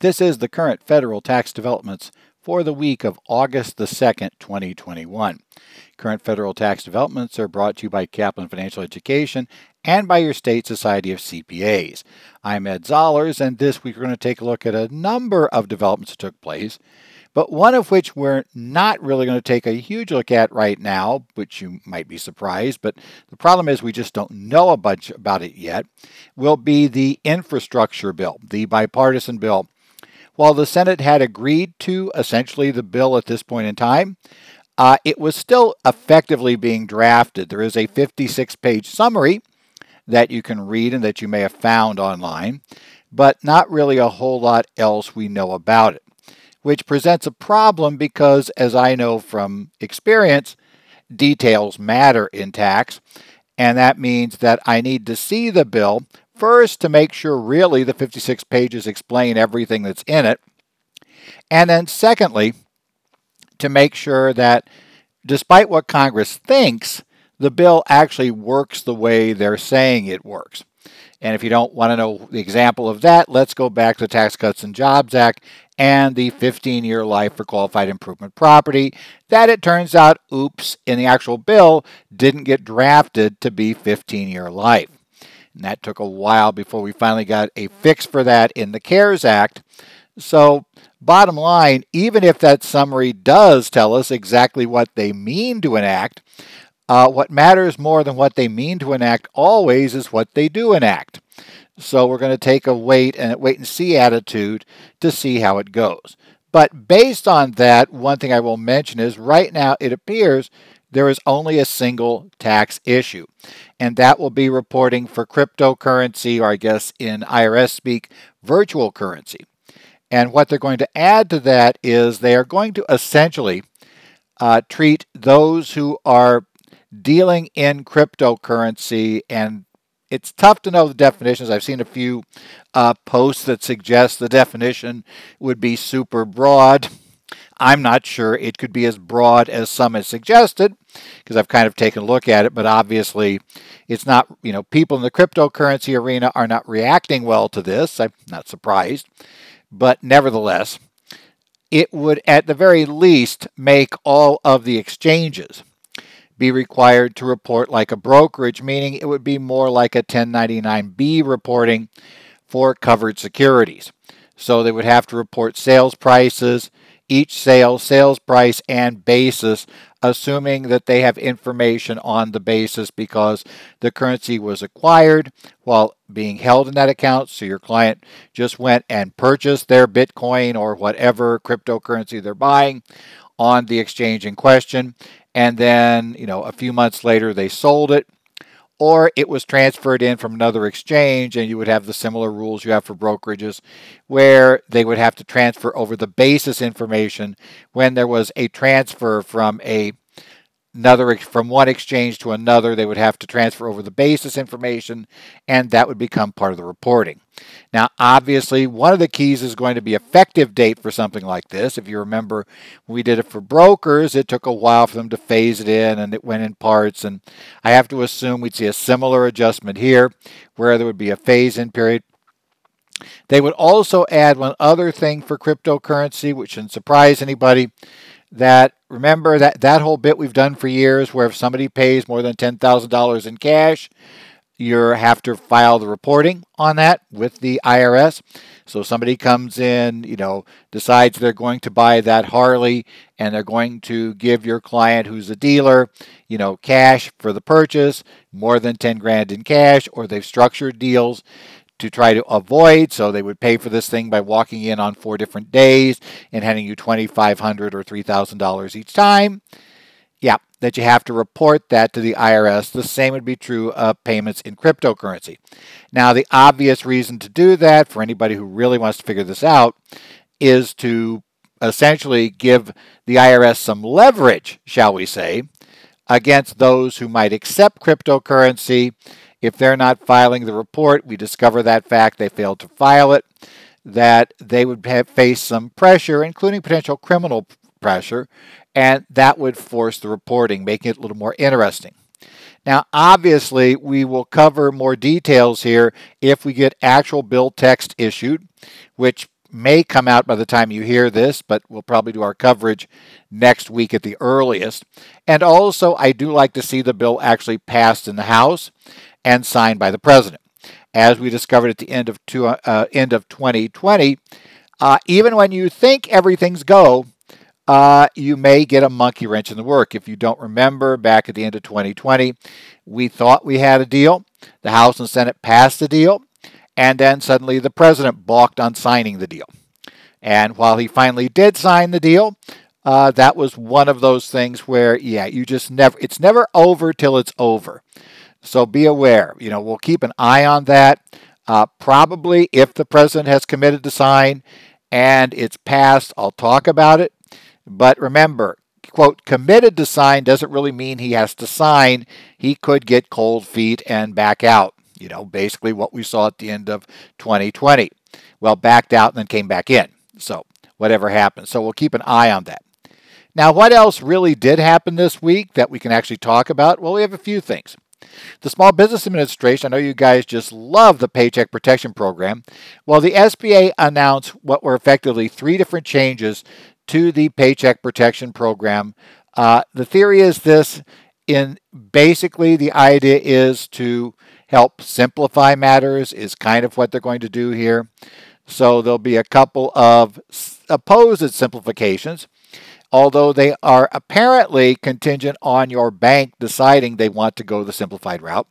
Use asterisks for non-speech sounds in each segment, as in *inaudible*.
This is the current federal tax developments for the week of August the 2nd, 2021. Current federal tax developments are brought to you by Kaplan Financial Education and by your state society of CPAs. I'm Ed Zollars, and this week we're going to take a look at a number of developments that took place but one of which we're not really going to take a huge look at right now, which you might be surprised, but the problem is we just don't know a bunch about it yet, will be the infrastructure bill, the bipartisan bill. While the Senate had agreed to essentially the bill at this point in time, uh, it was still effectively being drafted. There is a 56 page summary that you can read and that you may have found online, but not really a whole lot else we know about it which presents a problem because, as I know from experience, details matter in tax. And that means that I need to see the bill first to make sure really the 56 pages explain everything that's in it. And then, secondly, to make sure that despite what Congress thinks, the bill actually works the way they're saying it works. And if you don't want to know the example of that, let's go back to the Tax Cuts and Jobs Act and the 15 year life for qualified improvement property that it turns out, oops, in the actual bill didn't get drafted to be 15 year life. And that took a while before we finally got a fix for that in the CARES Act. So, bottom line, even if that summary does tell us exactly what they mean to enact, uh, what matters more than what they mean to enact always is what they do enact. So we're going to take a wait and wait and see attitude to see how it goes. But based on that, one thing I will mention is right now it appears there is only a single tax issue, and that will be reporting for cryptocurrency, or I guess in IRS speak, virtual currency. And what they're going to add to that is they are going to essentially uh, treat those who are dealing in cryptocurrency and it's tough to know the definitions. I've seen a few uh, posts that suggest the definition would be super broad. *laughs* I'm not sure it could be as broad as some have suggested because I've kind of taken a look at it, but obviously it's not, you know, people in the cryptocurrency arena are not reacting well to this. I'm not surprised. But nevertheless, it would at the very least make all of the exchanges be required to report like a brokerage, meaning it would be more like a 1099B reporting for covered securities. So they would have to report sales prices, each sale, sales price, and basis, assuming that they have information on the basis because the currency was acquired while being held in that account. So your client just went and purchased their Bitcoin or whatever cryptocurrency they're buying on the exchange in question and then, you know, a few months later they sold it, or it was transferred in from another exchange, and you would have the similar rules you have for brokerages, where they would have to transfer over the basis information when there was a transfer from a another from one exchange to another they would have to transfer over the basis information and that would become part of the reporting. Now obviously one of the keys is going to be effective date for something like this. If you remember when we did it for brokers it took a while for them to phase it in and it went in parts and i have to assume we'd see a similar adjustment here where there would be a phase in period. They would also add one other thing for cryptocurrency which shouldn't surprise anybody that remember that that whole bit we've done for years where if somebody pays more than $10,000 in cash, you have to file the reporting on that with the IRS. So somebody comes in, you know, decides they're going to buy that Harley and they're going to give your client who's a dealer, you know, cash for the purchase, more than 10 grand in cash or they've structured deals to try to avoid. So they would pay for this thing by walking in on four different days and handing you 2,500 or $3,000 each time. Yeah, that you have to report that to the IRS. The same would be true of payments in cryptocurrency. Now, the obvious reason to do that for anybody who really wants to figure this out is to essentially give the IRS some leverage, shall we say, against those who might accept cryptocurrency if they're not filing the report, we discover that fact, they failed to file it, that they would have, face some pressure, including potential criminal pressure, and that would force the reporting, making it a little more interesting. Now, obviously, we will cover more details here if we get actual bill text issued, which may come out by the time you hear this, but we'll probably do our coverage next week at the earliest. And also, I do like to see the bill actually passed in the House and signed by the president. As we discovered at the end of, two, uh, end of 2020, uh, even when you think everything's go, uh, you may get a monkey wrench in the work. If you don't remember, back at the end of 2020, we thought we had a deal. The House and Senate passed the deal, and then suddenly the president balked on signing the deal. And while he finally did sign the deal, uh, that was one of those things where, yeah, you just never, it's never over till it's over. So be aware. You know, we'll keep an eye on that. Uh, probably if the president has committed to sign and it's passed, I'll talk about it. But remember, quote, committed to sign doesn't really mean he has to sign. He could get cold feet and back out. You know, basically what we saw at the end of 2020. Well, backed out and then came back in. So, whatever happens. So, we'll keep an eye on that. Now, what else really did happen this week that we can actually talk about? Well, we have a few things. The Small Business Administration, I know you guys just love the Paycheck Protection Program. Well, the SBA announced what were effectively three different changes to the Paycheck Protection Program. Uh, the theory is this in basically the idea is to help simplify matters is kind of what they're going to do here. So there'll be a couple of opposed simplifications, although they are apparently contingent on your bank deciding they want to go the simplified route.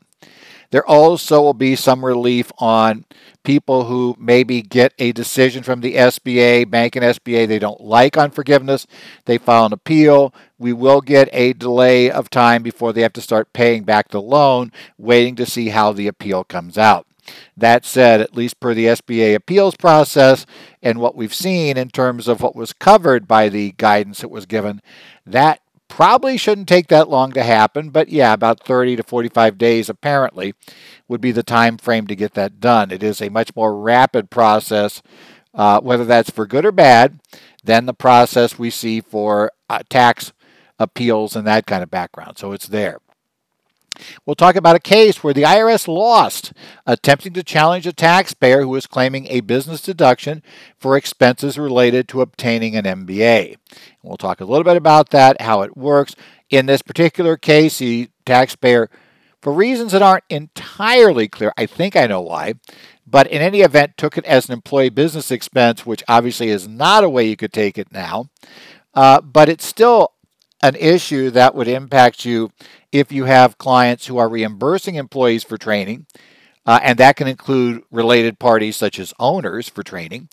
There also will be some relief on people who maybe get a decision from the SBA, bank and SBA they don't like on forgiveness. They file an appeal. We will get a delay of time before they have to start paying back the loan, waiting to see how the appeal comes out. That said, at least per the SBA appeals process and what we've seen in terms of what was covered by the guidance that was given, that Probably shouldn't take that long to happen, but yeah, about 30 to 45 days apparently would be the time frame to get that done. It is a much more rapid process, uh, whether that's for good or bad, than the process we see for uh, tax appeals and that kind of background. So it's there. We'll talk about a case where the IRS lost, attempting to challenge a taxpayer who was claiming a business deduction for expenses related to obtaining an MBA. We'll talk a little bit about that, how it works. In this particular case, the taxpayer, for reasons that aren't entirely clear, I think I know why, but in any event, took it as an employee business expense, which obviously is not a way you could take it now. Uh, but it's still an issue that would impact you if you have clients who are reimbursing employees for training, uh, and that can include related parties such as owners for training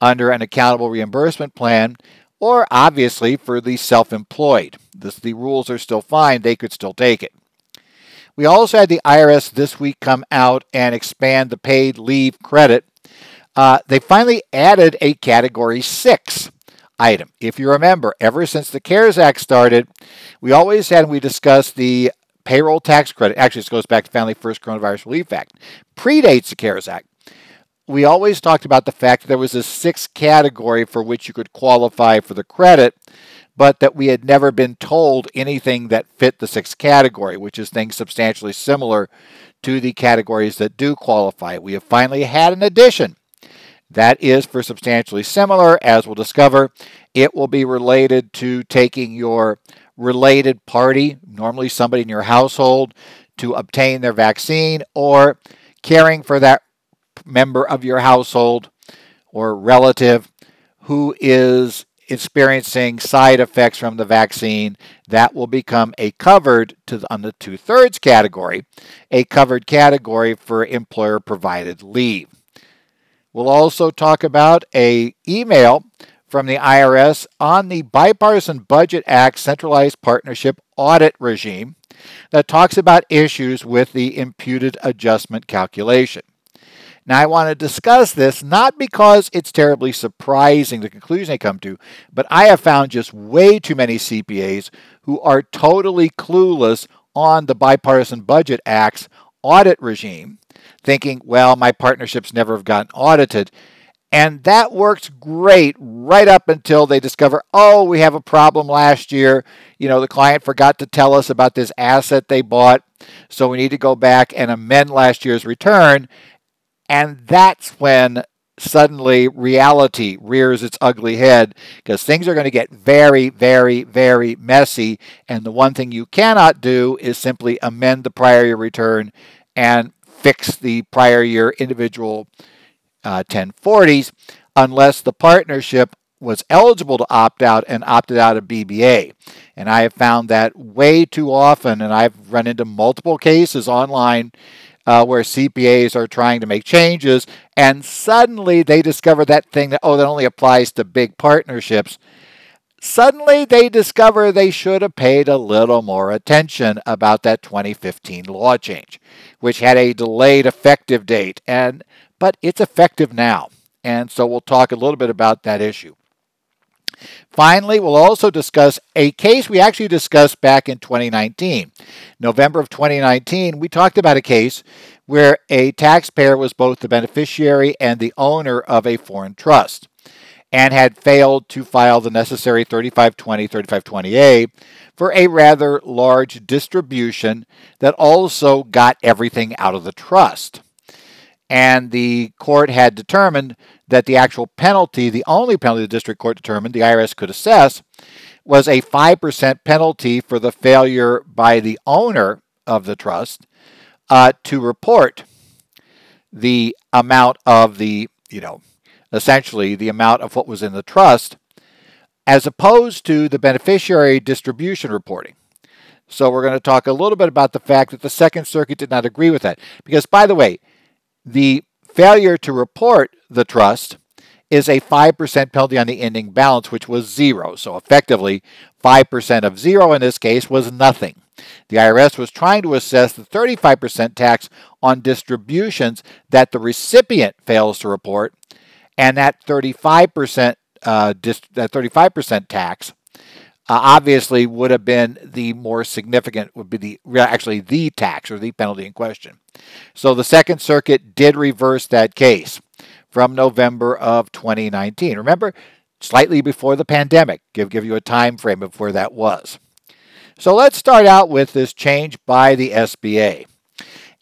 under an accountable reimbursement plan, or obviously for the self employed. The rules are still fine, they could still take it. We also had the IRS this week come out and expand the paid leave credit. Uh, they finally added a category six item. If you remember, ever since the CARES Act started, we always had, we discussed the payroll tax credit. Actually, this goes back to Family First Coronavirus Relief Act, predates the CARES Act. We always talked about the fact that there was a sixth category for which you could qualify for the credit, but that we had never been told anything that fit the sixth category, which is things substantially similar to the categories that do qualify. We have finally had an addition that is for substantially similar, as we'll discover. It will be related to taking your related party, normally somebody in your household, to obtain their vaccine or caring for that member of your household or relative who is experiencing side effects from the vaccine, that will become a covered to the, on the two thirds category, a covered category for employer provided leave. We'll also talk about a email from the IRS on the Bipartisan Budget Act centralized partnership audit regime that talks about issues with the imputed adjustment calculation. Now, I want to discuss this not because it's terribly surprising the conclusion they come to, but I have found just way too many CPAs who are totally clueless on the Bipartisan Budget Act's audit regime thinking, well, my partnerships never have gotten audited. And that works great right up until they discover, oh, we have a problem last year. You know, the client forgot to tell us about this asset they bought. So we need to go back and amend last year's return. And that's when suddenly reality rears its ugly head because things are going to get very, very, very messy. And the one thing you cannot do is simply amend the prior year return and fix the prior year individual uh, 1040s unless the partnership was eligible to opt out and opted out of BBA. And I have found that way too often, and I've run into multiple cases online uh, where CPAs are trying to make changes, and suddenly they discover that thing that, oh, that only applies to big partnerships. Suddenly they discover they should have paid a little more attention about that 2015 law change, which had a delayed effective date, and but it's effective now. And so we'll talk a little bit about that issue. Finally, we'll also discuss a case we actually discussed back in 2019. November of 2019, we talked about a case where a taxpayer was both the beneficiary and the owner of a foreign trust and had failed to file the necessary 3520, 3520A for a rather large distribution that also got everything out of the trust. And the court had determined that the actual penalty, the only penalty the district court determined the IRS could assess, was a 5% penalty for the failure by the owner of the trust uh, to report the amount of the, you know, essentially the amount of what was in the trust, as opposed to the beneficiary distribution reporting. So we're going to talk a little bit about the fact that the Second Circuit did not agree with that. Because, by the way, the Failure to report the trust is a 5% penalty on the ending balance, which was zero. So effectively, 5% of zero in this case was nothing. The IRS was trying to assess the 35% tax on distributions that the recipient fails to report, and that 35% uh, dis- that 35% tax uh, obviously would have been the more significant, would be the actually the tax or the penalty in question. So the Second Circuit did reverse that case from November of 2019. Remember, slightly before the pandemic. Give give you a time frame of where that was. So let's start out with this change by the SBA.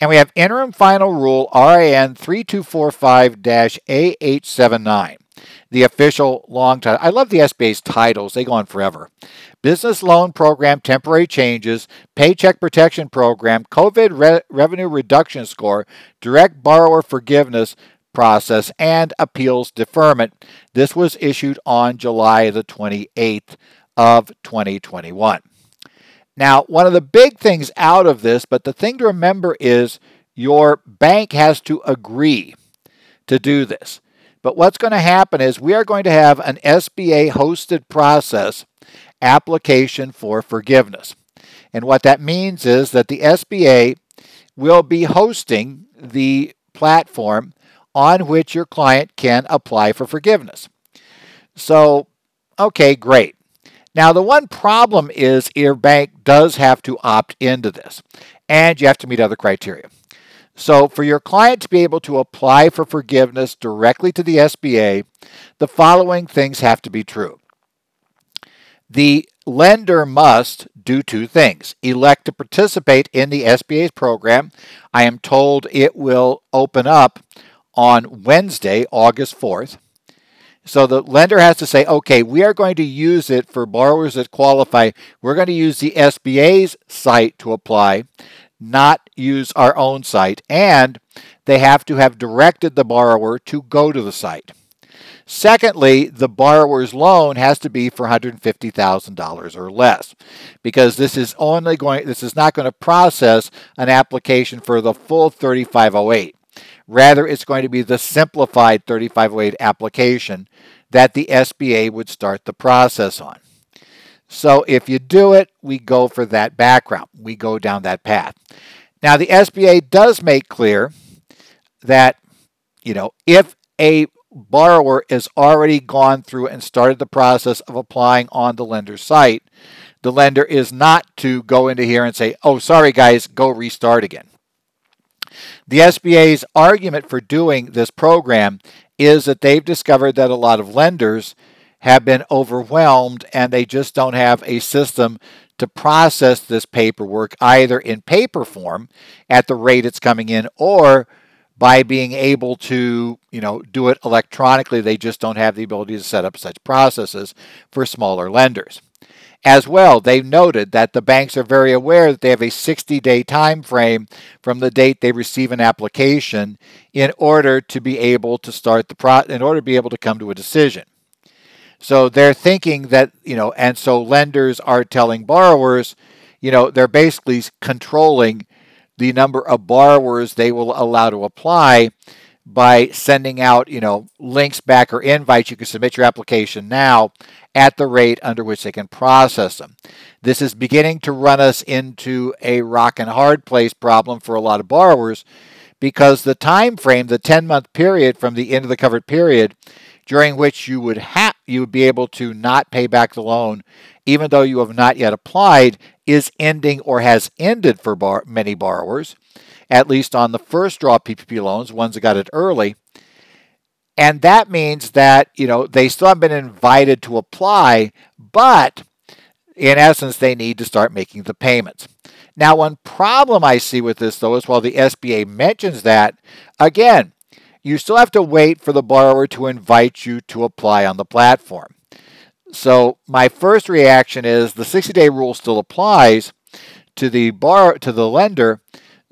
And we have interim final rule RIN 3245 A879 the official long title. I love the SBA's titles, they go on forever. Business Loan Program Temporary Changes, Paycheck Protection Program, COVID Re- Revenue Reduction Score, Direct Borrower Forgiveness Process, and Appeals Deferment. This was issued on July the 28th of 2021. Now, one of the big things out of this, but the thing to remember is your bank has to agree to do this. But what's going to happen is we are going to have an SBA hosted process application for forgiveness. And what that means is that the SBA will be hosting the platform on which your client can apply for forgiveness. So, okay, great. Now, the one problem is your bank does have to opt into this, and you have to meet other criteria. So, for your client to be able to apply for forgiveness directly to the SBA, the following things have to be true. The lender must do two things elect to participate in the SBA's program. I am told it will open up on Wednesday, August 4th. So the lender has to say, okay, we are going to use it for borrowers that qualify. We're going to use the SBA's site to apply not use our own site, and they have to have directed the borrower to go to the site. Secondly, the borrower's loan has to be for $150,000 or less because this is only going this is not going to process an application for the full 3508. Rather, it's going to be the simplified 3508 application that the SBA would start the process on. So if you do it, we go for that background. We go down that path. Now, the SBA does make clear that, you know, if a borrower has already gone through and started the process of applying on the lender's site, the lender is not to go into here and say, oh, sorry, guys, go restart again. The SBA's argument for doing this program is that they've discovered that a lot of lenders have been overwhelmed and they just don't have a system to process this paperwork either in paper form at the rate it's coming in or by being able to, you know, do it electronically. They just don't have the ability to set up such processes for smaller lenders. As well, they've noted that the banks are very aware that they have a 60-day time frame from the date they receive an application in order to be able to start the pro in order to be able to come to a decision. So they're thinking that, you know, and so lenders are telling borrowers, you know, they're basically controlling the number of borrowers they will allow to apply by sending out, you know, links back or invites. You can submit your application now at the rate under which they can process them. This is beginning to run us into a rock and hard place problem for a lot of borrowers because the time frame, the 10 month period from the end of the covered period, during which you would have you would be able to not pay back the loan even though you have not yet applied is ending or has ended for bar- many borrowers at least on the first draw PPP loans, ones that got it early. And that means that, you know, they still haven't been invited to apply, but in essence, they need to start making the payments. Now, one problem I see with this, though, is while the SBA mentions that, again, you still have to wait for the borrower to invite you to apply on the platform. So, my first reaction is the 60 day rule still applies to the bar to the lender,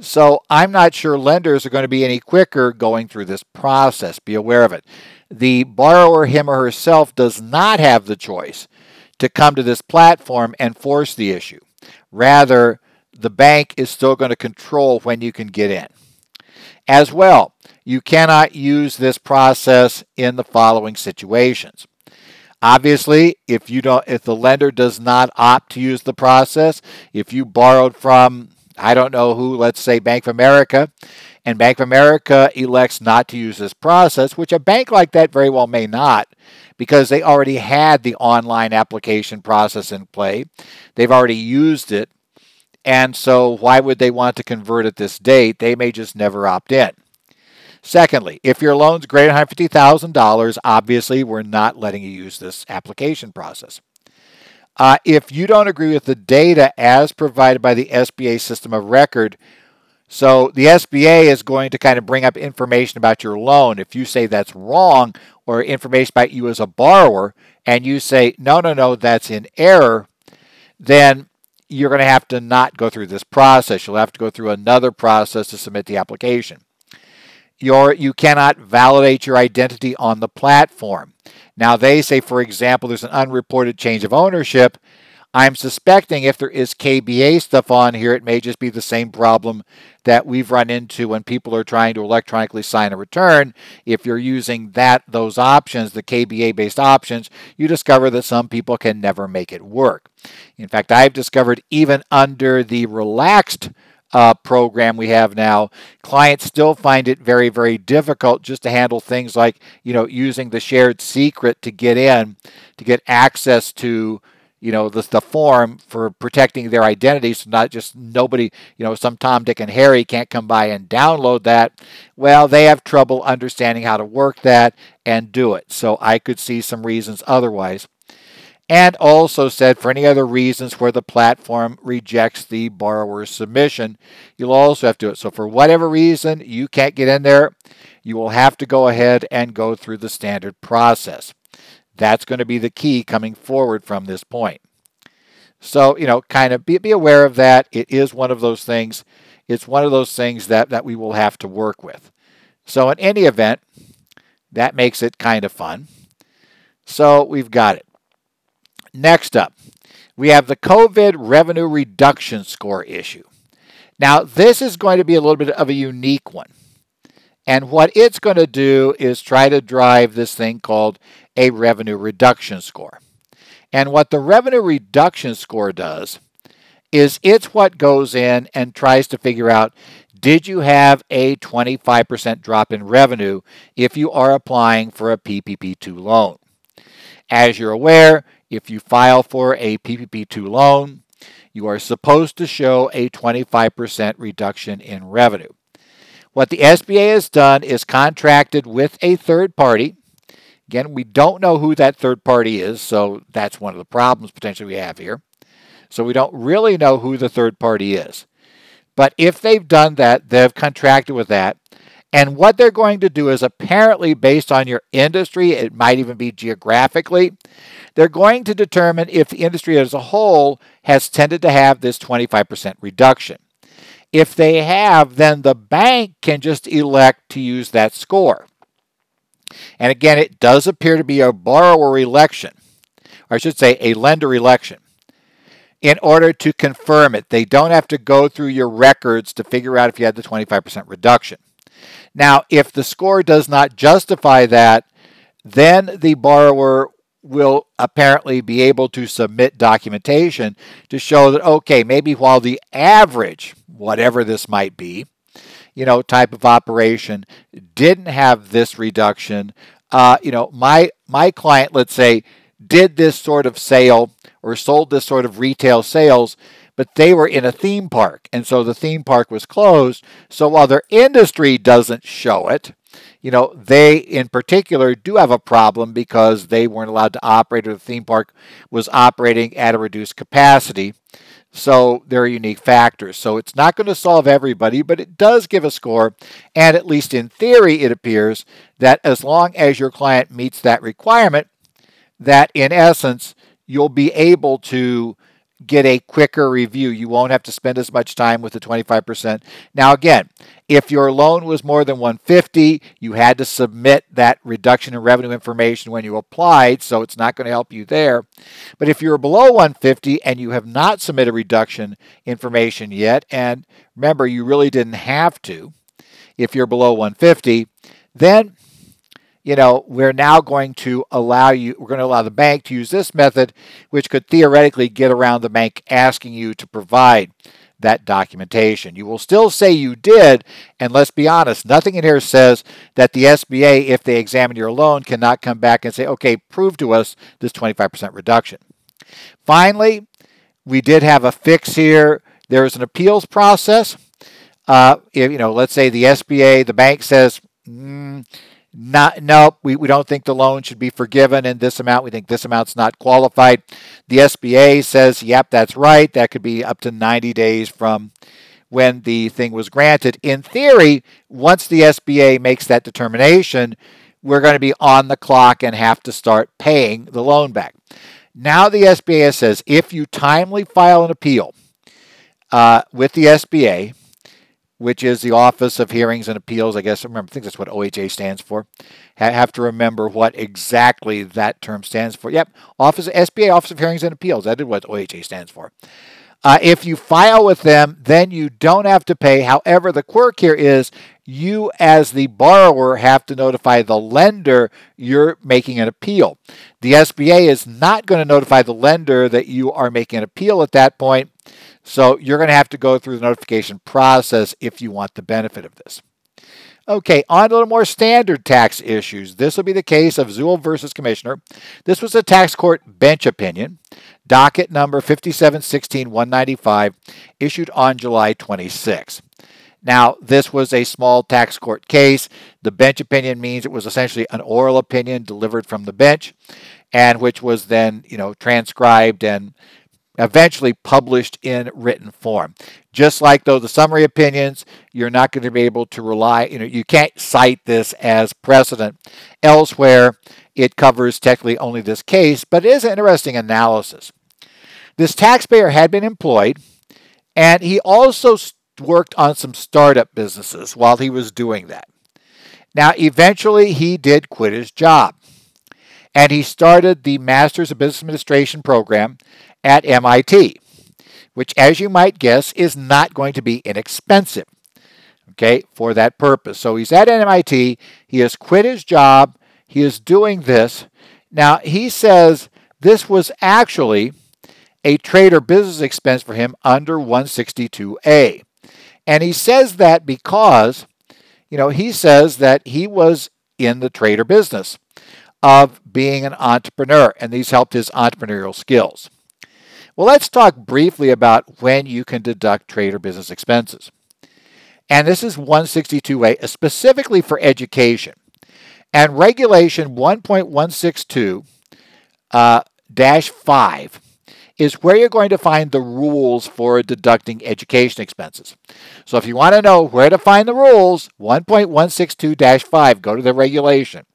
so I'm not sure lenders are going to be any quicker going through this process. Be aware of it. The borrower, him or herself, does not have the choice to come to this platform and force the issue. Rather, the bank is still going to control when you can get in. As well, you cannot use this process in the following situations. Obviously, if you don't if the lender does not opt to use the process, if you borrowed from I don't know who, let's say Bank of America, and Bank of America elects not to use this process, which a bank like that very well may not, because they already had the online application process in play. They've already used it. And so, why would they want to convert at this date? They may just never opt in. Secondly, if your loan's greater than $150,000, obviously we're not letting you use this application process. Uh, if you don't agree with the data as provided by the SBA system of record, so the SBA is going to kind of bring up information about your loan. If you say that's wrong or information about you as a borrower, and you say, no, no, no, that's in error, then you're going to have to not go through this process. You'll have to go through another process to submit the application. Your, you cannot validate your identity on the platform. Now, they say, for example, there's an unreported change of ownership. I'm suspecting if there is KBA stuff on here, it may just be the same problem that we've run into when people are trying to electronically sign a return. If you're using that those options, the KBA based options, you discover that some people can never make it work. In fact, I've discovered even under the relaxed uh, program we have now, clients still find it very, very difficult just to handle things like, you know, using the shared secret to get in, to get access to, you know, the, the form for protecting their identity. So not just nobody, you know, some Tom, Dick, and Harry can't come by and download that. Well, they have trouble understanding how to work that and do it. So I could see some reasons otherwise and also said for any other reasons where the platform rejects the borrower's submission, you'll also have to do it. So, for whatever reason you can't get in there, you will have to go ahead and go through the standard process. That's going to be the key coming forward from this point. So, you know, kind of be, be aware of that. It is one of those things. It's one of those things that, that we will have to work with. So, in any event, that makes it kind of fun. So, we've got it. Next up, we have the COVID revenue reduction score issue. Now, this is going to be a little bit of a unique one. And what it's going to do is try to drive this thing called a revenue reduction score. And what the revenue reduction score does is it's what goes in and tries to figure out did you have a 25% drop in revenue if you are applying for a PPP2 loan? As you're aware, if you file for a PPP2 loan, you are supposed to show a 25% reduction in revenue. What the SBA has done is contracted with a third party. Again, we don't know who that third party is, so that's one of the problems potentially we have here. So we don't really know who the third party is. But if they've done that, they've contracted with that, And what they're going to do is apparently based on your industry, it might even be geographically, they're going to determine if the industry as a whole has tended to have this 25% reduction. If they have, then the bank can just elect to use that score. And again, it does appear to be a borrower election, or I should say a lender election. In order to confirm it, they don't have to go through your records to figure out if you had the 25% reduction. Now, if the score does not justify that, then the borrower will apparently be able to submit documentation to show that, okay, maybe while the average, whatever this might be, you know, type of operation didn't have this reduction, uh, you know, my my client, let's say, did this sort of sale or sold this sort of retail sales, but they were in a theme park, and so the theme park was closed. So while their industry doesn't show it, you know, they in particular do have a problem because they weren't allowed to operate or the theme park was operating at a reduced capacity. So there are unique factors. So it's not going to solve everybody, but it does give a score. And at least in theory, it appears that as long as your client meets that requirement, that in essence, you'll be able to get a quicker review. You won't have to spend as much time with the 25%. Now again, if your loan was more than 150, you had to submit that reduction in revenue information when you applied, so it's not going to help you there. But if you're below 150 and you have not submitted reduction information yet, and remember you really didn't have to if you're below 150, then you know, we're now going to allow you, we're going to allow the bank to use this method, which could theoretically get around the bank asking you to provide that documentation. You will still say you did, and let's be honest, nothing in here says that the SBA, if they examine your loan, cannot come back and say, okay, prove to us this 25% reduction. Finally, we did have a fix here. There is an appeals process. Uh, if, you know, let's say the SBA, the bank says, mm, not nope we, we don't think the loan should be forgiven in this amount. We think this amount's not qualified. The sba says yep that's right. That could be up to 90 days from when the thing was granted. In theory once the sba makes that determination we're going to be on the clock and have to start paying the loan back. Now the sba says if you timely file an appeal uh, with the sba which is the Office of Hearings and Appeals. I guess I remember. I think that's what OHA stands for. I have to remember what exactly that term stands for. Yep, Office SBA Office of Hearings and Appeals. That is what OHA stands for. Uh, if you file with them, then you don't have to pay. However, the quirk here is you, as the borrower, have to notify the lender you're making an appeal. The SBA is not going to notify the lender that you are making an appeal at that point. So you're going to have to go through the notification process if you want the benefit of this. Okay, on to a little more standard tax issues. This will be the case of Zuhl versus Commissioner. This was a tax court bench opinion, docket number 5716195, issued on July 26. Now, this was a small tax court case. The bench opinion means it was essentially an oral opinion delivered from the bench and which was then, you know, transcribed and eventually published in written form. Just like though the summary opinions, you're not going to be able to rely, you know, you can't cite this as precedent elsewhere. It covers technically only this case, but it is an interesting analysis. This taxpayer had been employed, and he also worked on some startup businesses while he was doing that. Now, eventually, he did quit his job and he started the Masters of Business Administration program at MIT, which, as you might guess, is not going to be inexpensive, okay, for that purpose. So he's at MIT, he has quit his job, he is doing this. Now, he says this was actually a trade or business expense for him under 162A. And he says that because, you know, he says that he was in the trade or business of being an entrepreneur, and these helped his entrepreneurial skills. Well, let's talk briefly about when you can deduct trade or business expenses. And this is 162A, specifically for education. And Regulation 1.162 uh, 5 is where you're going to find the rules for deducting education expenses. So if you want to know where to find the rules, 1.162-5, go to the regulation.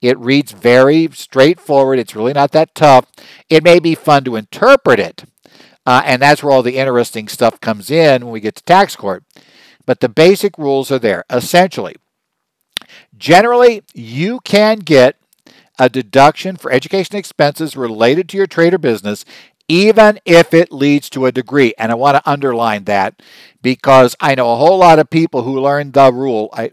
It reads very straightforward. It's really not that tough. It may be fun to interpret it, uh, and that's where all the interesting stuff comes in when we get to tax court. But the basic rules are there. Essentially, generally, you can get a deduction for education expenses related to your trade or business, even if it leads to a degree. And I want to underline that because I know a whole lot of people who learned the rule. I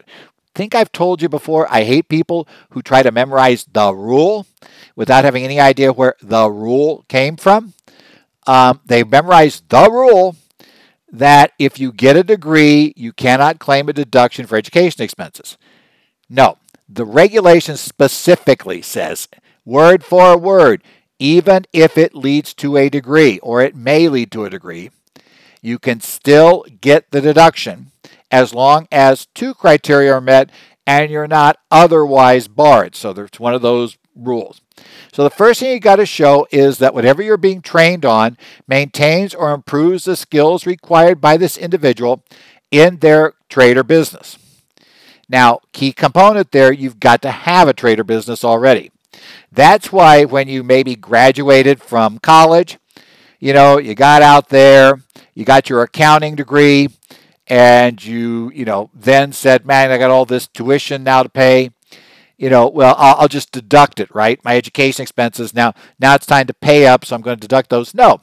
think I've told you before, I hate people who try to memorize the rule without having any idea where the rule came from. Um, they memorize the rule that if you get a degree, you cannot claim a deduction for education expenses. No, the regulation specifically says, word for word, even if it leads to a degree or it may lead to a degree, you can still get the deduction as long as two criteria are met and you're not otherwise barred. So there's one of those rules. So the first thing you got to show is that whatever you're being trained on maintains or improves the skills required by this individual in their trade or business. Now, key component there, you've got to have a trade or business already. That's why when you maybe graduated from college, you know, you got out there, you got your accounting degree, and you, you know, then said, man, I got all this tuition now to pay. You know, well, I'll, I'll just deduct it, right? My education expenses. Now, now it's time to pay up, so I'm going to deduct those. No,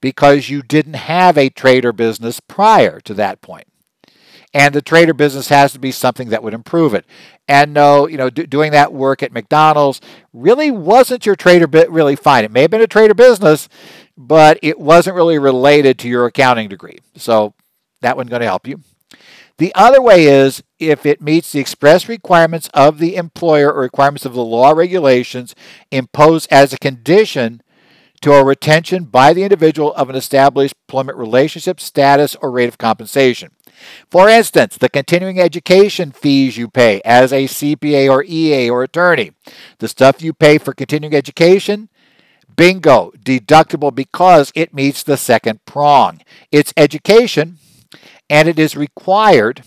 because you didn't have a trade or business prior to that point and the trade or business has to be something that would improve it. And no, you know, do, doing that work at McDonald's really wasn't your trade or bit really fine. It may have been a trade or business, but it wasn't really related to your accounting degree. So that wasn't going to help you. The other way is if it meets the express requirements of the employer or requirements of the law regulations imposed as a condition to a retention by the individual of an established employment relationship, status, or rate of compensation. For instance, the continuing education fees you pay as a CPA or EA or attorney, the stuff you pay for continuing education, bingo, deductible because it meets the second prong. It's education and it is required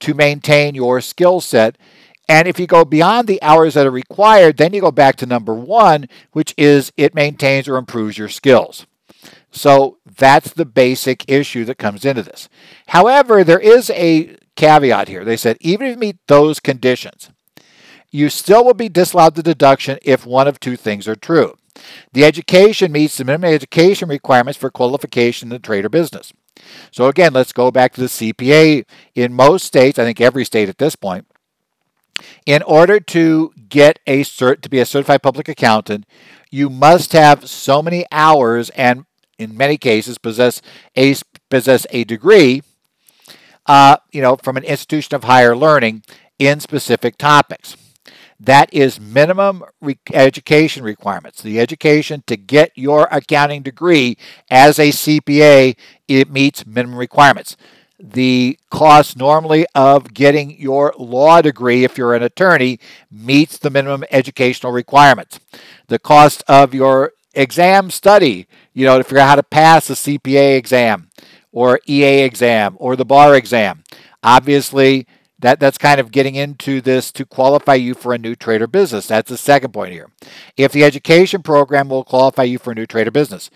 to maintain your skill set. And if you go beyond the hours that are required, then you go back to number one, which is it maintains or improves your skills. So that's the basic issue that comes into this. However, there is a caveat here. They said even if you meet those conditions, you still will be disallowed the deduction if one of two things are true. The education meets the minimum education requirements for qualification in the trade or business. So again, let's go back to the CPA. In most states, I think every state at this point, in order to get a cert to be a certified public accountant, you must have so many hours and in many cases possess a possess a degree, uh, you know, from an institution of higher learning in specific topics. That is minimum re- education requirements. The education to get your accounting degree as a CPA, it meets minimum requirements. The cost normally of getting your law degree, if you're an attorney, meets the minimum educational requirements. The cost of your exam study, you know, to figure out how to pass a CPA exam or EA exam or the bar exam. Obviously, that, that's kind of getting into this to qualify you for a new trade or business. That's the second point here. If the education program will qualify you for a new trade or business.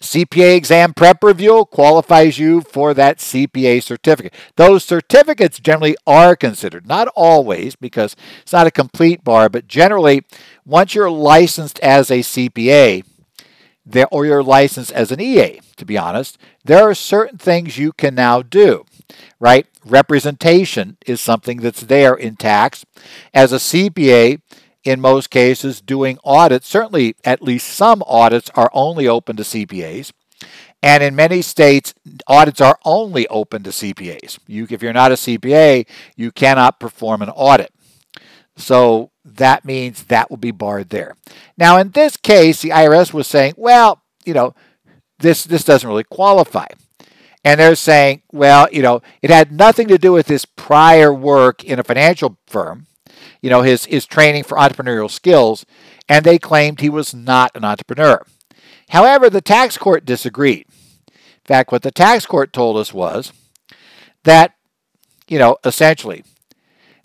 CPA exam prep review qualifies you for that CPA certificate. Those certificates generally are considered, not always because it's not a complete bar, but generally, once you're licensed as a CPA, or you're licensed as an EA, to be honest, there are certain things you can now do, right? Representation is something that's there in tax. As a CPA, in most cases, doing audits, certainly at least some audits are only open to CPAs. And in many states, audits are only open to CPAs. You, if you're not a CPA, you cannot perform an audit. So that means that will be barred there. Now, in this case, the IRS was saying, well, you know, this, this doesn't really qualify. And they're saying, well, you know, it had nothing to do with his prior work in a financial firm, you know, his, his training for entrepreneurial skills, and they claimed he was not an entrepreneur. However, the tax court disagreed. In fact, what the tax court told us was that, you know, essentially,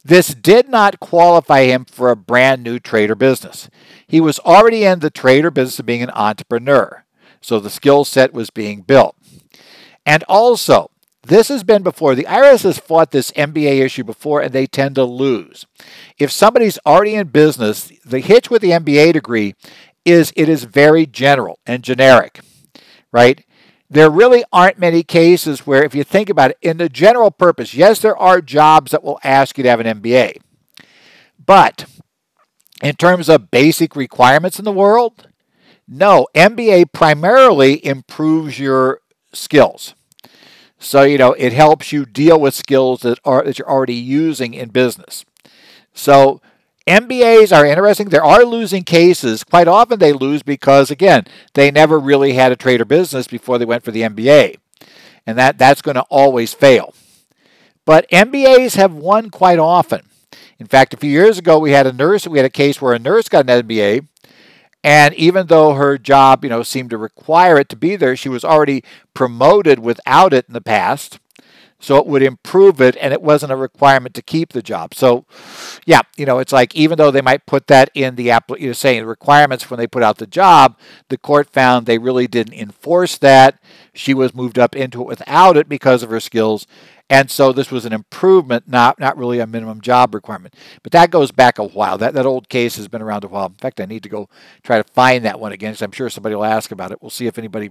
this did not qualify him for a brand new trade or business. He was already in the trade or business of being an entrepreneur, so the skill set was being built. And also, this has been before. The IRS has fought this MBA issue before, and they tend to lose. If somebody's already in business, the hitch with the MBA degree is it is very general and generic, right? There really aren't many cases where, if you think about it, in the general purpose, yes, there are jobs that will ask you to have an MBA. But in terms of basic requirements in the world, no, MBA primarily improves your skills. So, you know, it helps you deal with skills that are that you're already using in business. So, MBAs are interesting. There are losing cases. Quite often they lose because again, they never really had a trade or business before they went for the MBA. And that that's going to always fail. But MBAs have won quite often. In fact, a few years ago we had a nurse, we had a case where a nurse got an MBA and even though her job, you know, seemed to require it to be there, she was already promoted without it in the past. So it would improve it, and it wasn't a requirement to keep the job. So, yeah, you know, it's like even though they might put that in the app, you're saying the requirements when they put out the job, the court found they really didn't enforce that. She was moved up into it without it because of her skills, and so this was an improvement, not not really a minimum job requirement. But that goes back a while. That that old case has been around a while. In fact, I need to go try to find that one again. I'm sure somebody will ask about it. We'll see if anybody.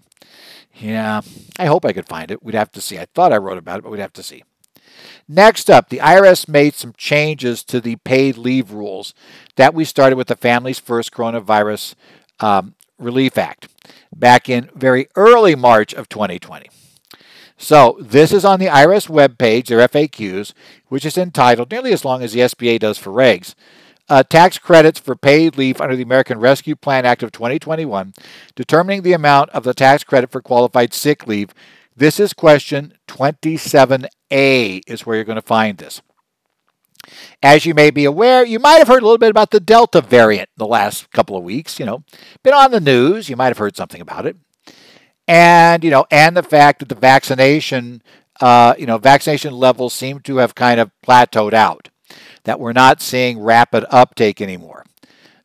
Yeah, I hope I could find it. We'd have to see. I thought I wrote about it, but we'd have to see. Next up, the IRS made some changes to the paid leave rules that we started with the Families First Coronavirus um, Relief Act back in very early March of 2020. So this is on the IRS webpage, their FAQs, which is entitled nearly as long as the SBA does for regs. Uh, tax credits for paid leave under the American Rescue Plan Act of 2021, determining the amount of the tax credit for qualified sick leave. This is question 27A, is where you're going to find this. As you may be aware, you might have heard a little bit about the Delta variant in the last couple of weeks. You know, been on the news. You might have heard something about it and you know, and the fact that the vaccination, uh, you know, vaccination levels seem to have kind of plateaued out, that we're not seeing rapid uptake anymore.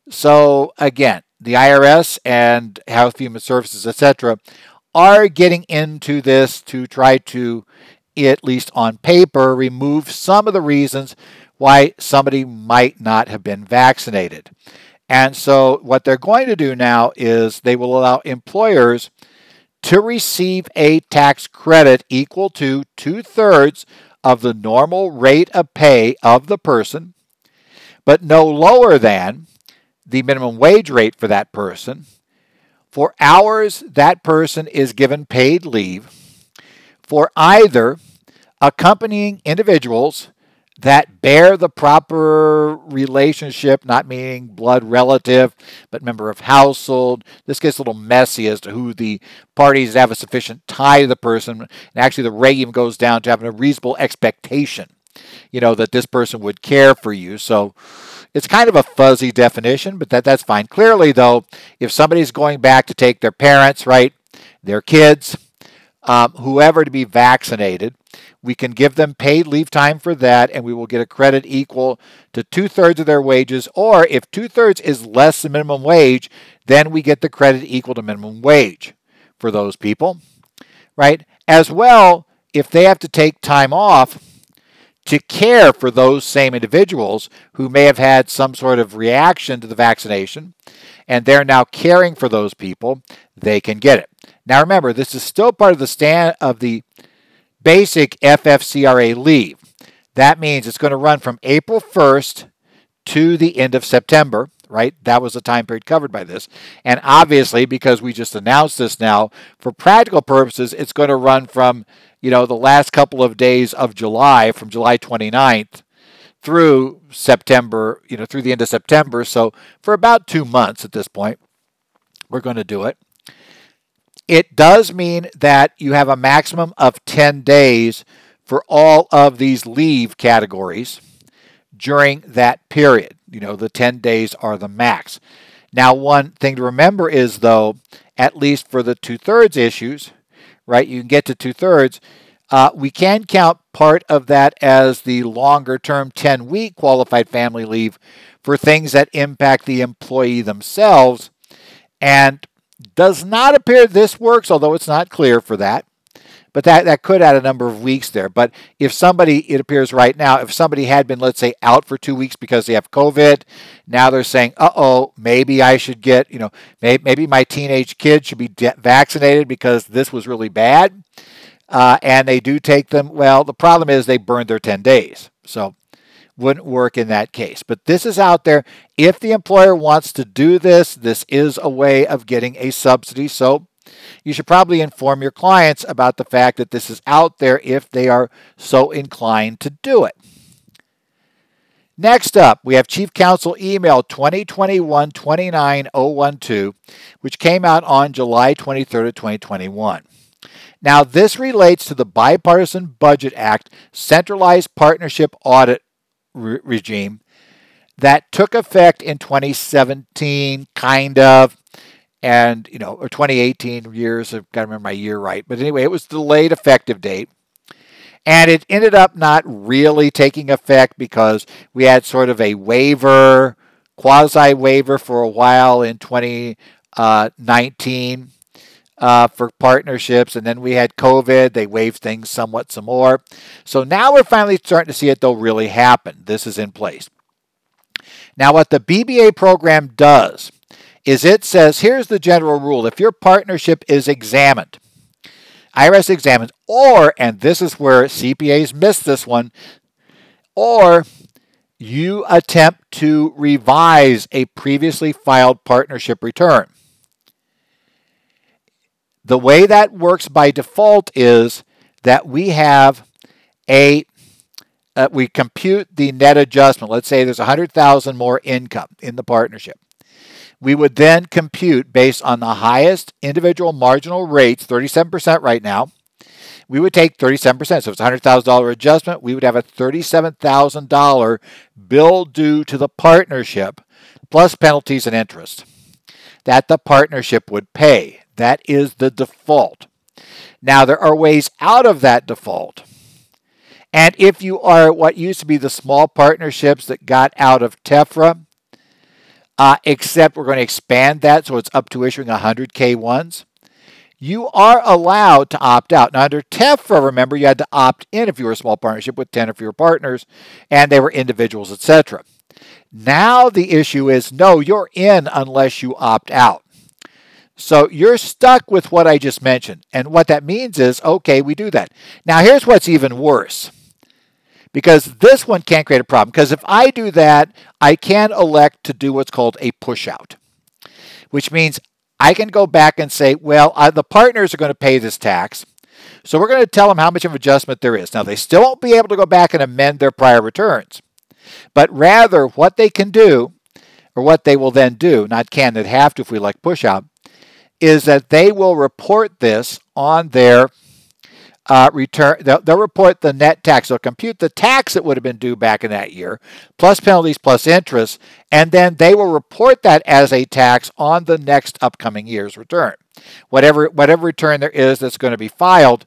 So again, the IRS and Health Human Services, etc., are getting into this to try to, at least on paper, remove some of the reasons why somebody might not have been vaccinated. And so, what they're going to do now is they will allow employers to receive a tax credit equal to two thirds of the normal rate of pay of the person, but no lower than the minimum wage rate for that person. For hours that person is given paid leave for either accompanying individuals that bear the proper relationship, not meaning blood relative, but member of household. This gets a little messy as to who the parties have a sufficient tie to the person. And actually, the even goes down to having a reasonable expectation, you know, that this person would care for you. So it's kind of a fuzzy definition, but that, that's fine. Clearly, though, if somebody's going back to take their parents, right, their kids, um, whoever to be vaccinated, we can give them paid leave time for that, and we will get a credit equal to two thirds of their wages. Or if two thirds is less than minimum wage, then we get the credit equal to minimum wage for those people, right? As well, if they have to take time off to care for those same individuals who may have had some sort of reaction to the vaccination, and they're now caring for those people, they can get it. Now remember, this is still part of the stand of the basic FFCRA leave. That means it's going to run from April 1st to the end of September, right? That was the time period covered by this. And obviously, because we just announced this now, for practical purposes, it's going to run from, you know, the last couple of days of July, from July 29th through September, you know, through the end of September. So for about two months at this point, we're going to do it. It does mean that you have a maximum of 10 days for all of these leave categories during that period. You know, the 10 days are the max. Now, one thing to remember is, though, at least for the two thirds issues, right, you can get to two thirds, uh, we can count part of that as the longer term 10 week qualified family leave for things that impact the employee themselves. And does not appear this works, although it's not clear for that. But that, that could add a number of weeks there. But if somebody, it appears right now, if somebody had been, let's say, out for two weeks because they have COVID, now they're saying, uh oh, maybe I should get, you know, maybe, maybe my teenage kid should be de- vaccinated because this was really bad. Uh, and they do take them. Well, the problem is they burned their 10 days. So wouldn't work in that case. But this is out there. If the employer wants to do this, this is a way of getting a subsidy. So you should probably inform your clients about the fact that this is out there if they are so inclined to do it. Next up, we have Chief Counsel Email 2021 29012, which came out on July 23rd of 2021. Now, this relates to the Bipartisan Budget Act Centralized Partnership Audit re- regime that took effect in 2017, kind of, and you know, or 2018 years. I've got to remember my year right, but anyway, it was delayed effective date. And it ended up not really taking effect because we had sort of a waiver, quasi waiver for a while in 2019 uh, for partnerships, and then we had COVID. They waived things somewhat some more. So now we're finally starting to see it, though, really happen. This is in place. Now, what the BBA program does is it says here's the general rule if your partnership is examined, IRS examines, or, and this is where CPAs miss this one, or you attempt to revise a previously filed partnership return. The way that works by default is that we have a uh, we compute the net adjustment. Let's say there's 100,000 more income in the partnership. We would then compute based on the highest individual marginal rates, 37% right now. We would take 37%. So if it's $100,000 adjustment, we would have a $37,000 bill due to the partnership plus penalties and interest that the partnership would pay. That is the default. Now, there are ways out of that default. And if you are what used to be the small partnerships that got out of TEFRA, uh, except we're going to expand that so it's up to issuing 100 K1s, you are allowed to opt out. Now, under TEFRA, remember, you had to opt in if you were a small partnership with 10 or fewer partners and they were individuals, etc. Now, the issue is no, you're in unless you opt out. So you're stuck with what I just mentioned. And what that means is, okay, we do that. Now, here's what's even worse. Because this one can't create a problem. Because if I do that, I can elect to do what's called a push out, which means I can go back and say, well, uh, the partners are going to pay this tax. So we're going to tell them how much of adjustment there is. Now, they still won't be able to go back and amend their prior returns. But rather, what they can do, or what they will then do, not can, they have to if we like push out, is that they will report this on their uh, return. They'll, they'll, report the net tax. They'll compute the tax that would have been due back in that year, plus penalties, plus interest, and then they will report that as a tax on the next upcoming year's return. Whatever whatever return there is that's going to be filed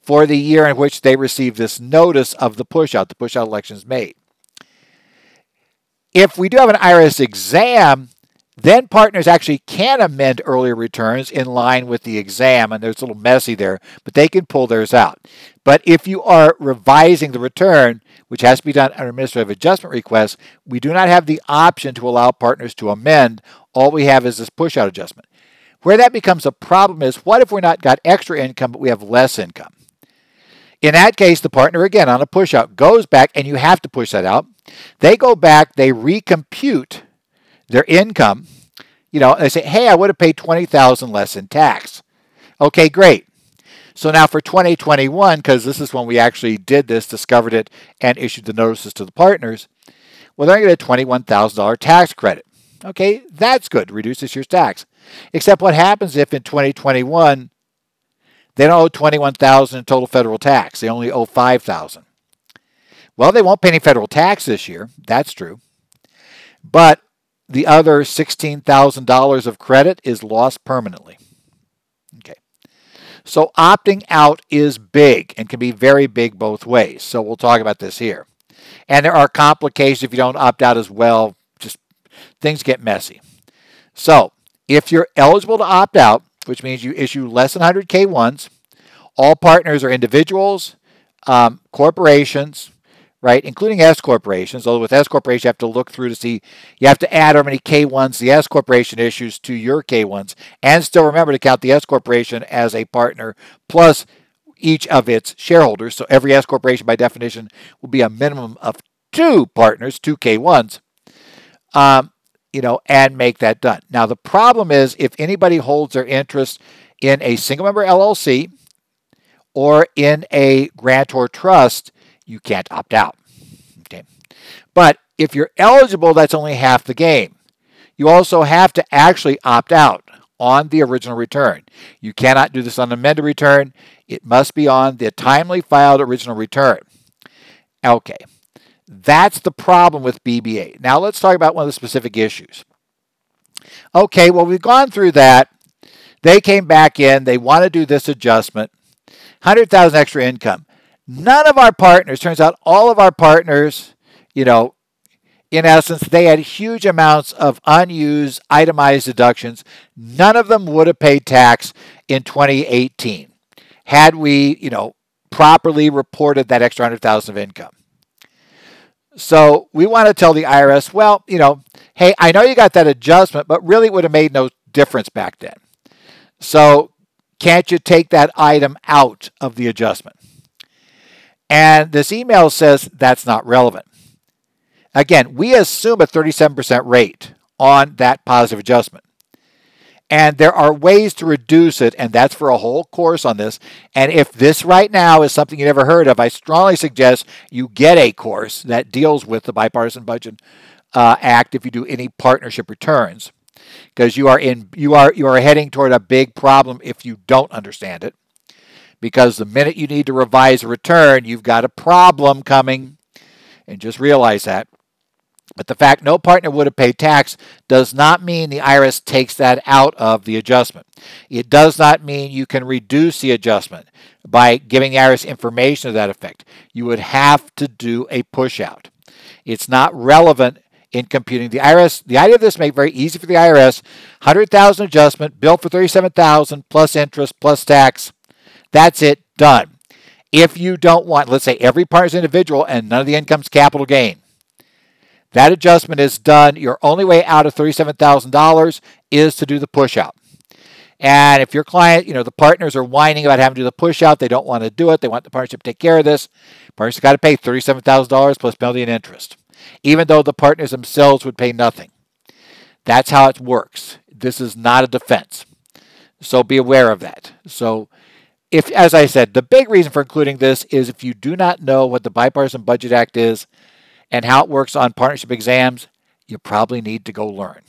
for the year in which they receive this notice of the pushout. The pushout election is made. If we do have an IRS exam, then partners actually can amend earlier returns in line with the exam, and there's a little messy there, but they can pull theirs out. But if you are revising the return, which has to be done under administrative adjustment request, we do not have the option to allow partners to amend. All we have is this push out adjustment. Where that becomes a problem is what if we're not got extra income, but we have less income? In that case, the partner, again, on a push out, goes back, and you have to push that out. They go back, they recompute their income, you know, they say, hey, I would have paid 20000 less in tax. Okay, great. So now for 2021, because this is when we actually did this, discovered it, and issued the notices to the partners, well, they're going to get a $21,000 tax credit. Okay, that's good. Reduce this year's tax. Except what happens if in 2021 they don't owe 21,000 in total federal tax. They only owe 5,000. Well, they won't pay any federal tax this year. That's true. But the other $16,000 of credit is lost permanently. Okay. So opting out is big and can be very big both ways. So we'll talk about this here. And there are complications if you don't opt out as well. Just things get messy. So if you're eligible to opt out, which means you issue less than 100 K1s, all partners are individuals, um, corporations, right, including S corporations. Although with S corporations, you have to look through to see, you have to add how many K1s the S corporation issues to your K1s, and still remember to count the S corporation as a partner plus each of its shareholders. So every S corporation, by definition, will be a minimum of two partners, two K1s. Um, you know, and make that done. Now, the problem is if anybody holds their interest in a single member LLC or in a grantor trust, you can't opt out. Okay. But if you're eligible, that's only half the game. You also have to actually opt out on the original return. You cannot do this on amended return. It must be on the timely filed original return. Okay. That's the problem with BBA. Now let's talk about one of the specific issues. Okay, well, we've gone through that. They came back in, they want to do this adjustment. 100,000 extra income. None of our partners, turns out all of our partners, you know, in essence, they had huge amounts of unused itemized deductions. None of them would have paid tax in 2018 had we, you know, properly reported that extra 100,000 of income. So we want to tell the IRS, well, you know, hey, I know you got that adjustment, but really it would have made no difference back then. So can't you take that item out of the adjustment? And this email says that's not relevant. Again, we assume a 37% rate on that positive adjustment. And there are ways to reduce it, and that's for a whole course on this. And if this right now is something you never heard of, I strongly suggest you get a course that deals with the Bipartisan Budget uh, Act if you do any partnership returns, because you are in you are you are heading toward a big problem if you don't understand it. Because the minute you need to revise a return, you've got a problem coming, and just realize that. But the fact no partner would have paid tax does not mean the IRS takes that out of the adjustment. It does not mean you can reduce the adjustment by giving the IRS information to that effect. You would have to do a push out. It's not relevant in computing the IRS. The idea of this make very easy for the IRS. 100,000 adjustment, bill for 37,000 plus interest plus tax. That's it, done. If you don't want, let's say every partner is individual and none of the income's capital gain that adjustment is done. Your only way out of $37,000 is to do the push out. And if your client, you know, the partners are whining about having to do the push out, they don't want to do it, they want the partnership to take care of this, partnership got to pay $37,000 plus penalty and interest, even though the partners themselves would pay nothing. That's how it works. This is not a defense. So be aware of that. So if as I said, the big reason for including this is if you do not know what the Bipartisan Budget Act is, and how it works on partnership exams, you probably need to go learn.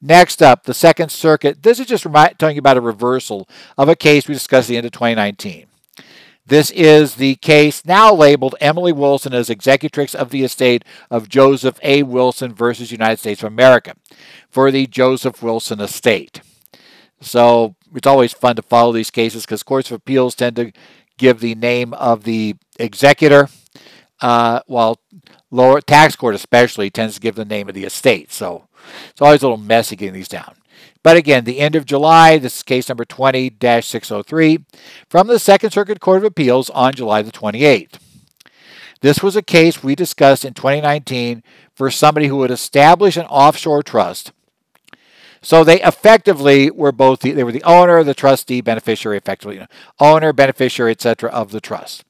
Next up, the Second Circuit. This is just telling you about a reversal of a case we discussed at the end of 2019. This is the case now labeled Emily Wilson as executrix of the estate of Joseph A. Wilson versus United States of America for the Joseph Wilson estate. So it's always fun to follow these cases because courts of appeals tend to give the name of the executor uh, while lower tax court especially tends to give the name of the estate. So it's always a little messy getting these down. But again, the end of July, this is case number 20 603 from the Second Circuit Court of Appeals on July the 28th. This was a case we discussed in 2019 for somebody who would establish an offshore trust. So they effectively were both the, they were the owner, the trustee, beneficiary, effectively you know, owner, beneficiary, etc. of the trust.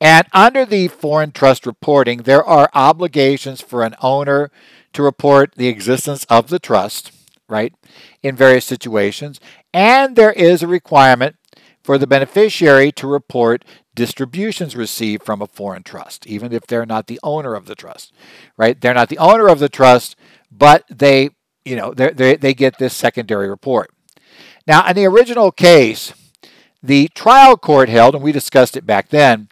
And under the foreign trust reporting, there are obligations for an owner to report the existence of the trust, right, in various situations. And there is a requirement for the beneficiary to report distributions received from a foreign trust, even if they're not the owner of the trust, right? They're not the owner of the trust, but they, you know, they they get this secondary report. Now, in the original case, the trial court held, and we discussed it back then,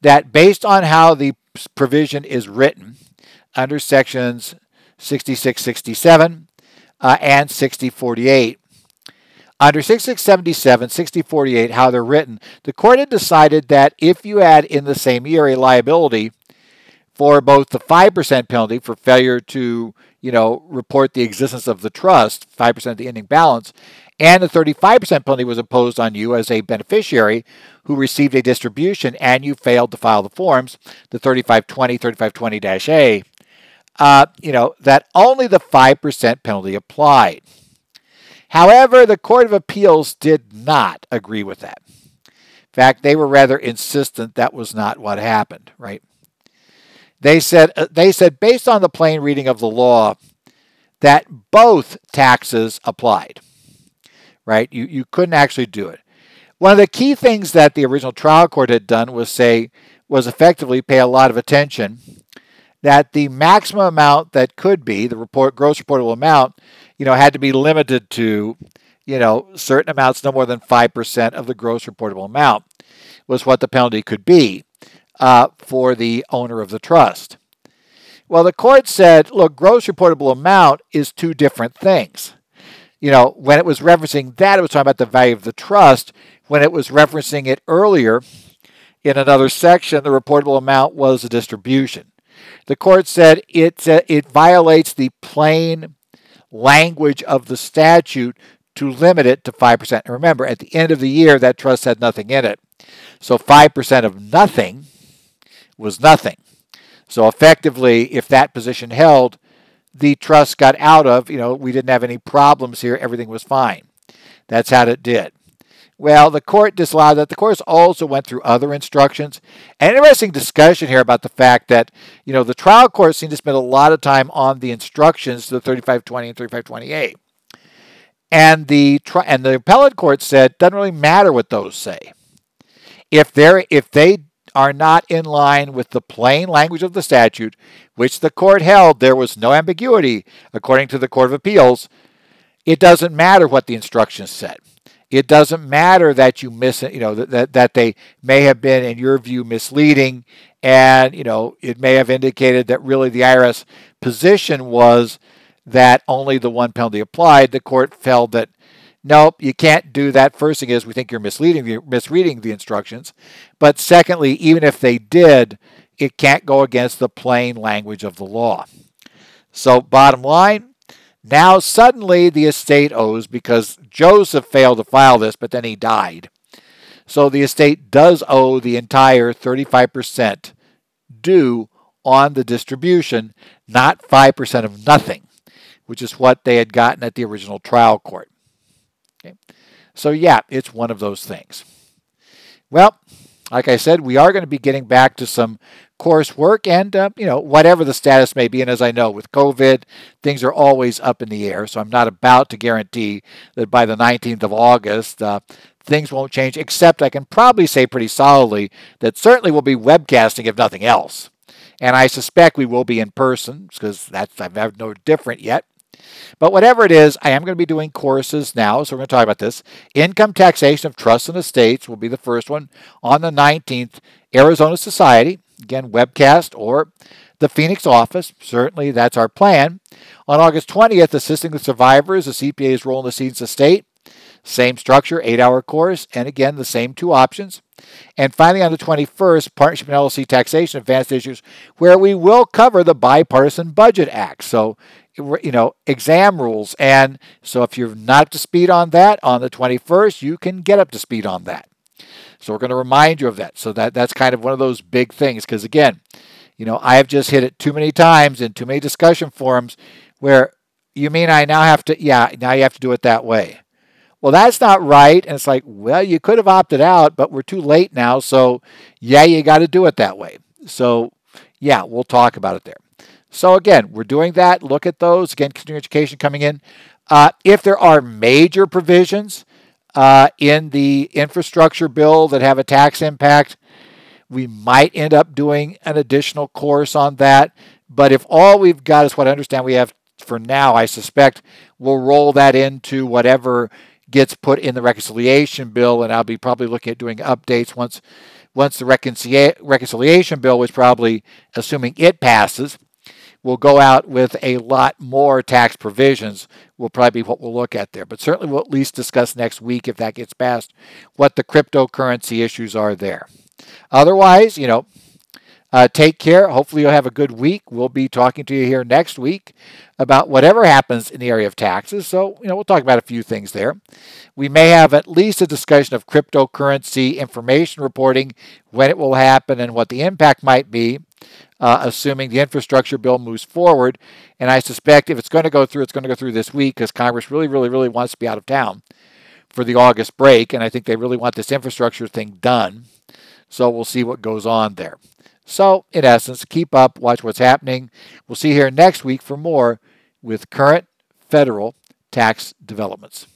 that based on how the provision is written under sections 6667, uh, and 6048. Under 6677, 6048, how they're written, the court had decided that if you had in the same year a liability for both the 5% penalty for failure to, you know, report the existence of the trust, 5% of the ending balance, and the 35% penalty was imposed on you as a beneficiary who received a distribution and you failed to file the forms, the 3520, 3520-A, uh, you know, that only the 5% penalty applied. However, the Court of Appeals did not agree with that. In fact, they were rather insistent that was not what happened, right? They said uh, they said based on the plain reading of the law that both taxes applied. Right? You you couldn't actually do it. One of the key things that the original trial court had done was say was effectively pay a lot of attention that the maximum amount that could be the report gross reportable amount, you know, had to be limited to, you know, certain amounts no more than 5% of the gross reportable amount was what the penalty could be uh, for the owner of the trust. Well, the court said, look, gross reportable amount is two different things. You know, when it was referencing that, it was talking about the value of the trust. When it was referencing it earlier in another section, the reportable amount was a distribution. The court said it, uh, it violates the plain language of the statute to limit it to 5%. And remember, at the end of the year, that trust had nothing in it. So 5% of nothing was nothing. So effectively, if that position held, the trust got out of, you know, we didn't have any problems here, everything was fine. That's how it did. Well, the court disallowed that. The court also went through other instructions. An interesting discussion here about the fact that, you know, the trial court seemed to spend a lot of time on the instructions to the 3520 and 3520A. And the and the appellate court said doesn't really matter what those say. If they're if they are not in line with the plain language of the statute, which the court held there was no ambiguity, according to the Court of Appeals, it doesn't matter what the instructions said. It doesn't matter that you miss it, you know, that, that they may have been, in your view, misleading. And, you know, it may have indicated that really the IRS position was that only the one penalty applied. The court felt that Nope, you can't do that. First thing is, we think you're misleading, you're misreading the instructions. But secondly, even if they did, it can't go against the plain language of the law. So, bottom line, now suddenly the estate owes because Joseph failed to file this, but then he died. So the estate does owe the entire 35% due on the distribution, not 5% of nothing, which is what they had gotten at the original trial court. Okay. So, yeah, it's one of those things. Well, like I said, we are going to be getting back to some coursework and, uh, you know, whatever the status may be. And as I know, with COVID, things are always up in the air. So I'm not about to guarantee that by the 19th of August, uh, things won't change, except I can probably say pretty solidly that certainly we'll be webcasting if nothing else. And I suspect we will be in person because that's I've no different yet. But whatever it is, I am going to be doing courses now, so we're going to talk about this. Income taxation of trusts and estates will be the first one on the 19th. Arizona Society, again, webcast or the Phoenix office. Certainly, that's our plan. On August 20th, assisting the survivors, the CPA's role in the Decedent's estate. Same structure, eight hour course, and again, the same two options. And finally, on the 21st, Partnership and LLC Taxation Advanced Issues, where we will cover the Bipartisan Budget Act. So you know, exam rules. And so if you're not up to speed on that on the 21st, you can get up to speed on that. So we're going to remind you of that. So that that's kind of one of those big things because again, you know, I have just hit it too many times in too many discussion forums where you mean I now have to yeah, now you have to do it that way. Well, that's not right. And it's like, well, you could have opted out, but we're too late now. So, yeah, you got to do it that way. So, yeah, we'll talk about it there. So again, we're doing that. Look at those. Again, continuing education coming in. Uh, if there are major provisions uh, in the infrastructure bill that have a tax impact, we might end up doing an additional course on that. But if all we've got is what I understand we have for now, I suspect we'll roll that into whatever gets put in the reconciliation bill, and I'll be probably looking at doing updates once once the reconcilia- reconciliation bill, which probably assuming it passes, will go out with a lot more tax provisions, will probably be what we'll look at there. But certainly we'll at least discuss next week, if that gets passed, what the cryptocurrency issues are there. Otherwise, you know, uh, take care. Hopefully, you'll have a good week. We'll be talking to you here next week about whatever happens in the area of taxes. So, you know, we'll talk about a few things there. We may have at least a discussion of cryptocurrency information reporting, when it will happen, and what the impact might be. Uh, assuming the infrastructure bill moves forward. And I suspect if it's going to go through, it's going to go through this week because Congress really, really, really wants to be out of town for the August break. And I think they really want this infrastructure thing done. So we'll see what goes on there. So, in essence, keep up, watch what's happening. We'll see you here next week for more with current federal tax developments.